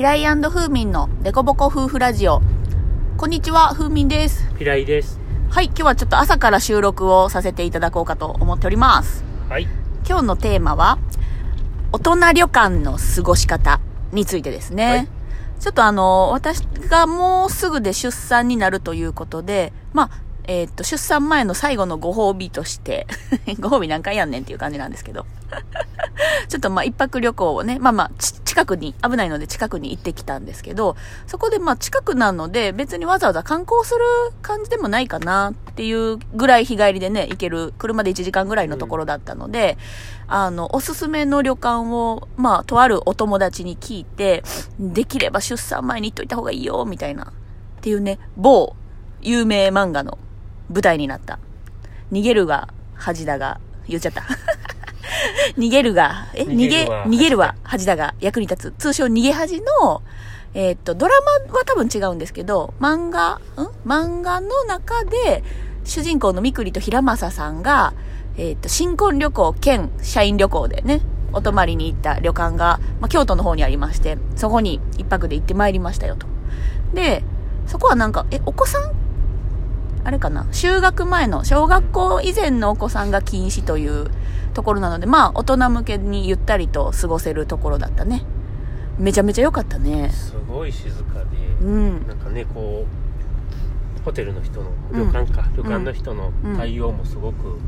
ピライフーミンのデコボコ夫婦ラジオ。こんにちは、フーミンです。ピライです。はい、今日はちょっと朝から収録をさせていただこうかと思っております。はい。今日のテーマは、大人旅館の過ごし方についてですね。はいちょっとあの、私がもうすぐで出産になるということで、まあ、えーっと、出産前の最後のご褒美として、ご褒美何回やんねんっていう感じなんですけど。ちょっとまあ一泊旅行をね、まあまあ、近くに、危ないので近くに行ってきたんですけど、そこでまあ近くなので別にわざわざ観光する感じでもないかなっていうぐらい日帰りでね、行ける、車で1時間ぐらいのところだったので、あの、おすすめの旅館を、まあ、とあるお友達に聞いて、できれば出産前に行っといた方がいいよ、みたいな。っていうね、某有名漫画の舞台になった。逃げるが恥だが、言っちゃった。逃げるが、え逃げ、逃げるは恥だが役に立つ。通称逃げ恥の、えーっと、ドラマは多分違うんですけど、漫画、ん？漫画の中で、主人公のみくりと平正さんが、えーっと、新婚旅行兼社員旅行でね、お泊まりに行った旅館が、まあ、京都の方にありまして、そこに一泊で行ってまいりましたよと。で、そこはなんか、え、お子さんあれかな？就学前の、小学校以前のお子さんが禁止というところなので、まあ、大人向けにゆったりと過ごせるところだったね。めちゃめちゃ良かったね。すごい静かで、うん。なんかね、こう、ホテルの人の、うん旅館か、旅館の人の対応もすごく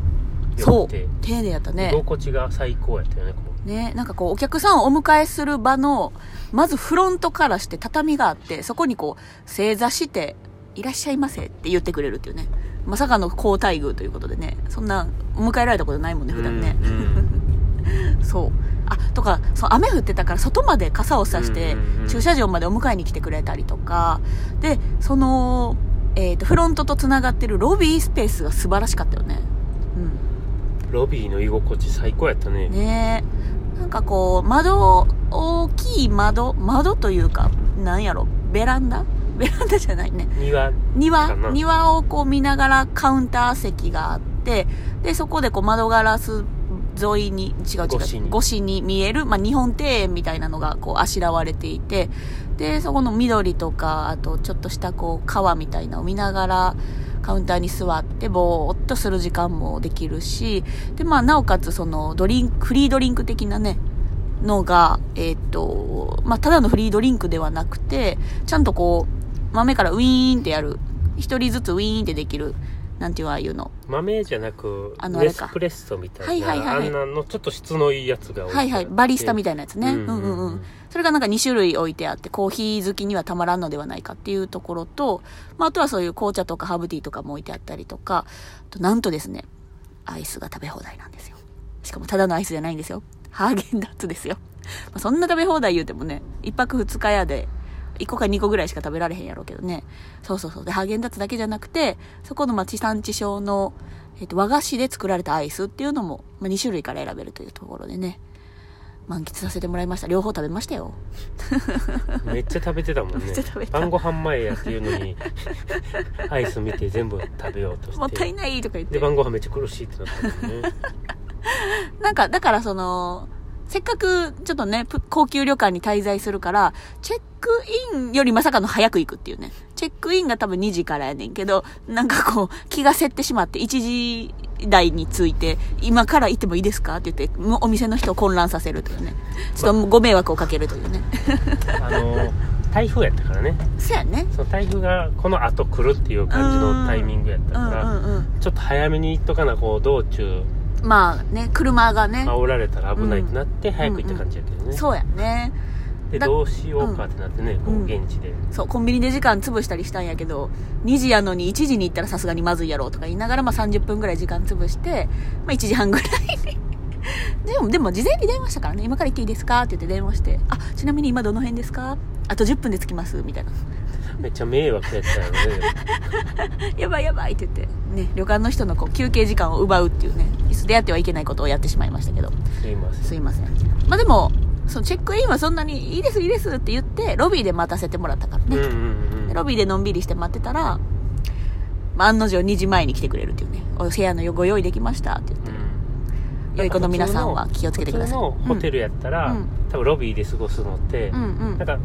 良そうくて、。丁寧やった居ね。心地が最高やったよね、こね、なんかこう、お客さんをお迎えする場の、まずフロントからして畳があって、そこにこう、正座して、いらっしゃいませって言ってくれるっていうね。まさかの高待遇ということでね。そんな、お迎えられたことないもんね、う。普段ね。うん そう。あ、とか、そう、雨降ってたから外まで傘をさしてうんうんうん、駐車場までお迎えに来てくれたりとか、で、その、えっ、と、フロントと繋がってるロビースペースが素晴らしかったよね。うん。うんロビーの居心地最高やったね。ねえ。なんかこう、窓、大きい窓、窓というか、なんやろ、ベランダベランダじゃないね。庭、庭庭をこう見ながらカウンター席があって、で、そこでこう窓ガラス沿いに、違う違う、越しに。越しに見える、まあ、日本庭園みたいなのがこうあしらわれていて、で、そこの緑とか、あとちょっとしたこう川みたいなのを見ながら、カウンターに座ってぼーっとする時間もできるし、で、まあ、なおかつそのドリンク、フリードリンク的なね、のが、えっ、と、まあ、ただのフリードリンクではなくて、ちゃんとこう、豆からウィーンってやる。一人ずつウィーンってできる。なんていうああいうの。豆じゃなく、あのあれかプレッソみたいな、はいはいはいはいあんなのちょっと質のいいやつがはいはい。バリスタみたいなやつね。ううんんうんうん。それがなんか2種類置いてあって、コーヒー好きにはたまらんのではないかっていうところと、まあ、あとはそういう紅茶とかハーブティーとかも置いてあったりとか、あとなんとですね、アイスが食べ放題なんですよ。しかもただのアイスじゃないんですよ。ハーゲンダッツですよ。まあ、そんな食べ放題言うてもね、一泊二日やで、1個か2個ぐらいしか食べられへんやろうけどね。そうそうそう。で、ハーゲンダッツだけじゃなくて、そこのまあ地産地消の、えっ、と、和菓子で作られたアイスっていうのも、まあ、2種類から選べるというところでね、満喫させてもらいました。両方食べましたよ。めっちゃ食べてたもんねめっちゃ食べた晩ご飯前やっていうのにアイス見て全部食べようとしてもったいないとか言ってで。晩ご飯めっちゃ苦しいってなったもんね なんか、だからその、せっかくちょっとね、ぷ高級旅館に滞在するから、チェックインよりまさかの早く行くっていうね。チェックインが多分2時からやねんけど、なんかこう、気がせってしまって1時台に着いて、今から行ってもいいですかって言って、もうお店の人を混乱させるというね。ちょっとご迷惑をかけるというね。あの台風やったからねそやね。その台風がこの後来るっていう感じのタイミングやったから。ちょっと早めに行っとかなこう道中まあね、車がね、煽られたら危ないってなって早く行った感じやけどね、そうやね。だでどうしようかってなってね、こうん。う現地で、そう、コンビニで時間潰したりしたんやけど、2時やのに1時に行ったらさすがにまずいやろうとか言いながら、まあ30分ぐらい時間潰して、まあ1時半ぐらい。に。でも、でも事前に電話したからね、今から行っていいですかって言って電話して、あ、ちなみに今どの辺ですか？あと10分で着きますみたいな。めっちゃ迷惑やったよね。やばいやばいって言って、ね、旅館の人のこう休憩時間を奪うっていうね、出会ってはいけないことをやってしまいましたけど、すいません。すいません。まあでも、そのチェックインはそんなにいいですいいですって言って、ロビーで待たせてもらったからね。うんうんうんでロビーでのんびりして待ってたら、まあ、案の定2時前に来てくれるっていうね、お部屋のご用意できましたって言って、うん。良い子の皆さんは気をつけてください。普通のホテルやったら、うん。多分ロビーで過ごすのって、うんうん。なんか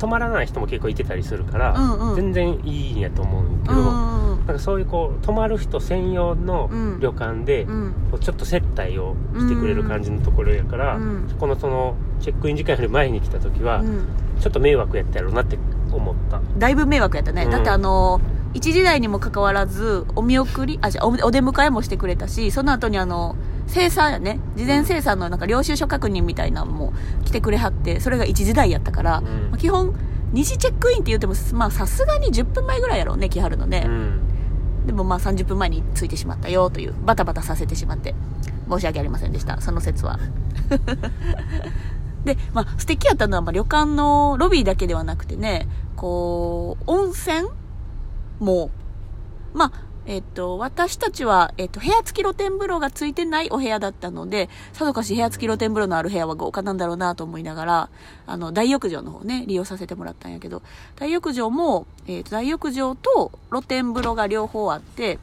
い泊まらない人も結構いてたりするから、うんうん。全然いいんやと思うんだけど、うんうんなんかそういうこう泊まる人専用のうん。旅館で、うん。こうちょっと接待をしてくれる感じのところやから、うん。このそのチェックイン時間より前に来た時は、うん。ちょっと迷惑やったやろうなって思った。だいぶ迷惑やったね、うん。だってあの1時台にもかかわらずお見送りあじゃあおお出迎えもしてくれたしその後にあの生産やね。事前生産のなんか領収書確認みたいなのも来てくれはってそれが1時台やったから、うん。まあ基本2時チェックインって言ってもまあさすがに10分前ぐらいやろうね来はるのね、うん。でもまあ30分前に着いてしまったよというバタバタさせてしまって申し訳ありませんでした。その説は。でまあ素敵やったのは、まあ、旅館のロビーだけではなくてねこう温泉もまあえっと、私たちは、えっと、部屋付き露天風呂がついてないお部屋だったので、さぞかし部屋付き露天風呂のある部屋は豪華なんだろうなと思いながら、あの、大浴場の方ね、利用させてもらったんやけど、大浴場も、えっと、大浴場と露天風呂が両方あって、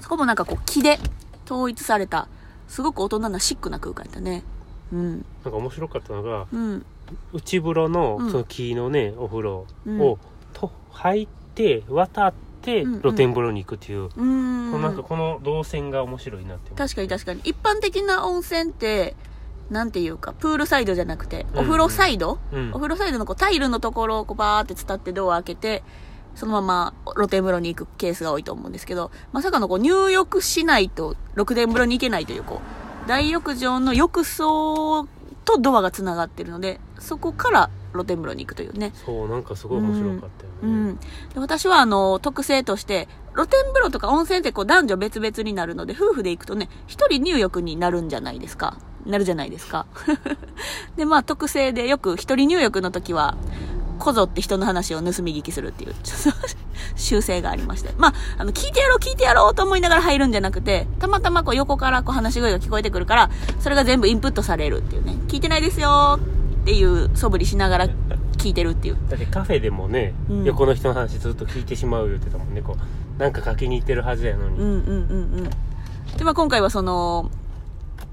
そこもなんかこう木で統一された、すごく大人なシックな空間やったね。うん。なんか面白かったのがうん。内風呂のうんその木のね、お風呂を、うんと入って渡ってうんうん。露天風呂に行くっていう、うーん。なんかこの動線が面白いなって確かに確かに。一般的な温泉って、なんていうか、プールサイドじゃなくて、うんお風呂サイド、うん。お風呂サイドのこうタイルのところをこうバーって伝ってドア開けて、そのまま露天風呂に行くケースが多いと思うんですけど、まさかのこう入浴しないと露天風呂に行けないという、こう、大浴場の浴槽とドアが繋がってるので、そこから露天風呂に行くというね。そうなんかすごい面白かったよね、うん。で私はあの、特性として、露天風呂とか温泉ってこう男女別々になるので、夫婦で行くとね、一人入浴になるんじゃないですか。なるじゃないですか。で、まあ特性でよく一人入浴の時は、こぞって人の話を盗み聞きするっていう、ちょっと習性がありまして。まあ、あの、聞いてやろう聞いてやろうと思いながら入るんじゃなくて、たまたまこう横からこう話し声が聞こえてくるから、それが全部インプットされるっていうね。聞いてないですよっていう素振りしながら聞いてるっていう。だってカフェでもね、うん横の人の話ずっと聞いてしまう言ってたもんねこうなんか書きに行ってるはずやのに、うんうんうんうん。で、まあ今回はその、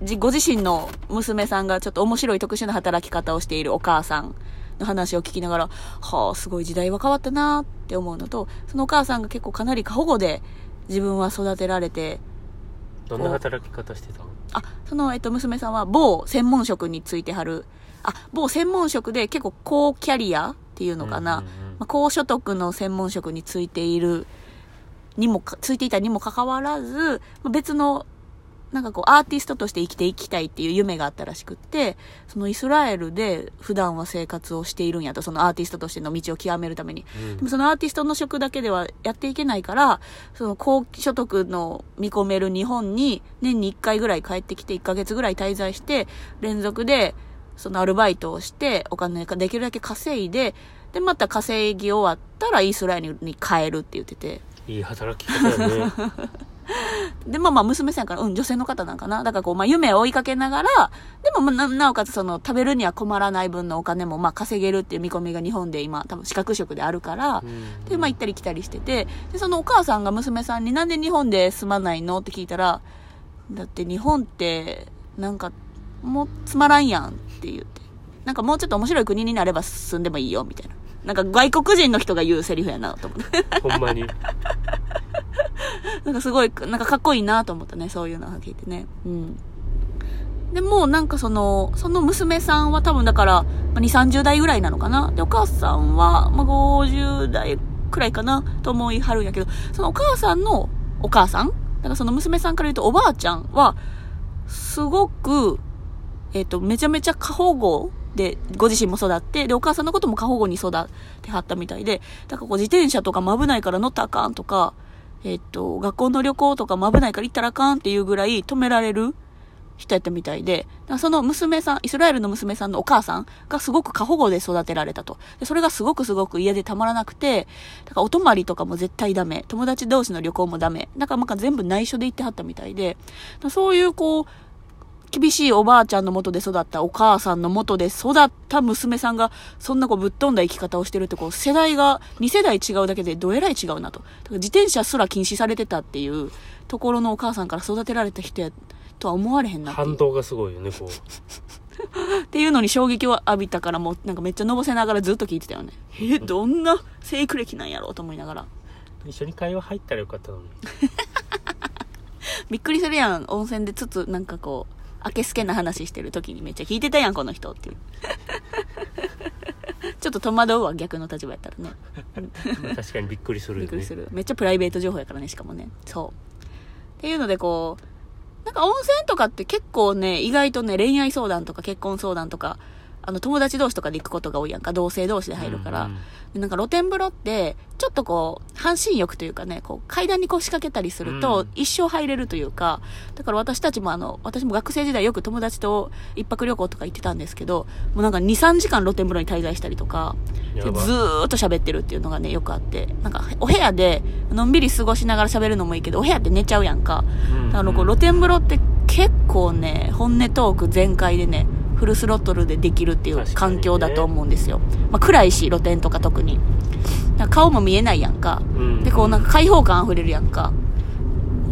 じご自身の娘さんがちょっと面白い特殊な働き方をしているお母さんの話を聞きながら、はあ、すごい時代は変わったなって思うのと、そのお母さんが結構かなり過保護で自分は育てられて、どんな働き方してたの？あ、その、えっと、娘さんは某専門職についてはる、あ、某専門職で結構高キャリアっていうのかな、まあ、高所得の専門職についている、にもか、ついていたにもかかわらず、まあ別の、なんかこう、アーティストとして生きていきたいっていう夢があったらしくって、そのイスラエルで普段は生活をしているんやと、そのアーティストとしての道を極めるために。うん。でもそのアーティストの職だけではやっていけないから、その高所得の見込める日本に年に1回ぐらい帰ってきて1ヶ月ぐらい滞在して、連続でそのアルバイトをしてお金ができるだけ稼いで、で、また稼ぎ終わったらイスラエルに帰るって言ってて。いい働き方やね で、まあまあ娘さんやから、うん、女性の方なんかな。だからこう、まあ夢を追いかけながら、でもまあな、なおかつその食べるには困らない分のお金もまあ稼げるっていう見込みが日本で今多分資格職であるから、うんで、まあ行ったり来たりしてて、で、そのお母さんが娘さんになんで日本で住まないの？って聞いたら、だって日本って、なんか、もうつまらんやんって言って。なんかもうちょっと面白い国になれば住んでもいいよ、みたいな。なんか外国人の人が言うセリフやなと思って。ほんまに なんかすごい、なんかかっこいいなと思ったね、そういうのを聞いてね。うん。でも、なんかその、その娘さんは多分だから、まあ、2、30代ぐらいなのかな。で、お母さんは、まあ、50代くらいかな、と思いはるんやけど、そのお母さんのお母さん？だからその娘さんから言うとおばあちゃんは、すごく、えっ、と、めちゃめちゃ過保護で、ご自身も育って、で、お母さんのことも過保護に育ってはったみたいで、だからこう自転車とかも危ないから乗ったらあかんとか、えっ、と、学校の旅行とかも危ないから行ったらあかんっていうぐらい止められる人やったみたいで、その娘さん、イスラエルの娘さんのお母さんがすごく過保護で育てられたと。で、それがすごくすごく家でたまらなくて、だからお泊まりとかも絶対ダメ。友達同士の旅行もダメ。だからなんか全部内緒で行ってはったみたいで、そういうこう、厳しいおばあちゃんの元で育ったお母さんの元で育った娘さんが、そんなこうぶっ飛んだ生き方をしてるってこう、世代が2世代違うだけでどえらい違うなと。だから自転車すら禁止されてたっていうところのお母さんから育てられた人やとは思われへんな。反動がすごいよねこうっていうのに衝撃を浴びたからもうなんかめっちゃのぼせながらずっと聞いてたよね。え、どんな生育歴なんやろうと思いながら。一緒に会話入ったらよかったのに びっくりするやん。温泉でつつ、なんかこう、あけすけな話してる時にめっちゃ聞いてたやん、この人っていう。ちょっと戸惑うわ、逆の立場やったらね。まあ確かにびっくりするよねびっくりする。めっちゃプライベート情報やからね、しかもね。そう。っていうのでこう、なんか温泉とかって結構ね、意外とね、恋愛相談とか結婚相談とか、あの友達同士とかで行くことが多いやんか。同性同士で入るから。うんうんでなんか露天風呂って、ちょっとこう、半身浴というかね、こう階段に腰掛けたりするとうん、一生入れるというか、だから私たちもあの、私も学生時代よく友達と一泊旅行とか行ってたんですけど、もうなんか2、3時間露天風呂に滞在したりとか、でずーっと喋ってるっていうのがね、よくあって、なんかお部屋でのんびり過ごしながら喋るのもいいけど、お部屋って寝ちゃうやんか。うんあの、こう露天風呂って結構ね、本音トーク全開でね、フルスロットルでできるっていう環境だと思うんですよ。まあ暗いし、露天とか特に。顔も見えないやんか。うんで、こうなんか開放感溢れるやんか。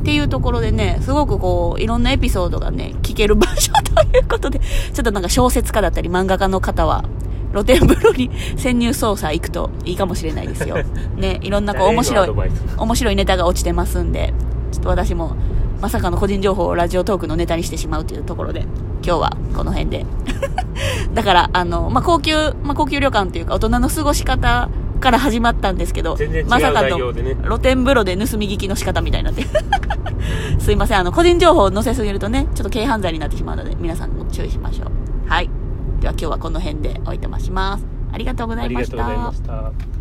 っていうところでね、すごくこう、いろんなエピソードがね、聞ける場所ということで、ちょっとなんか小説家だったり漫画家の方は、露天風呂に潜入捜査行くといいかもしれないですよ。ね、いろんなこう面白い面白いネタが落ちてますんで、ちょっと私も、まさかの個人情報をラジオトークのネタにしてしまうというところで、今日はこの辺で。だから、あの、まあ、高級、まあ、高級旅館というか大人の過ごし方から始まったんですけど、全然違うまさかの露天風呂で盗み聞きの仕方みたいになって。すいません、あの、個人情報を載せすぎるとね、ちょっと軽犯罪になってしまうので、皆さんも注意しましょう。はい。では今日はこの辺でおいてまします。ありがとうございましありがとうございたま。した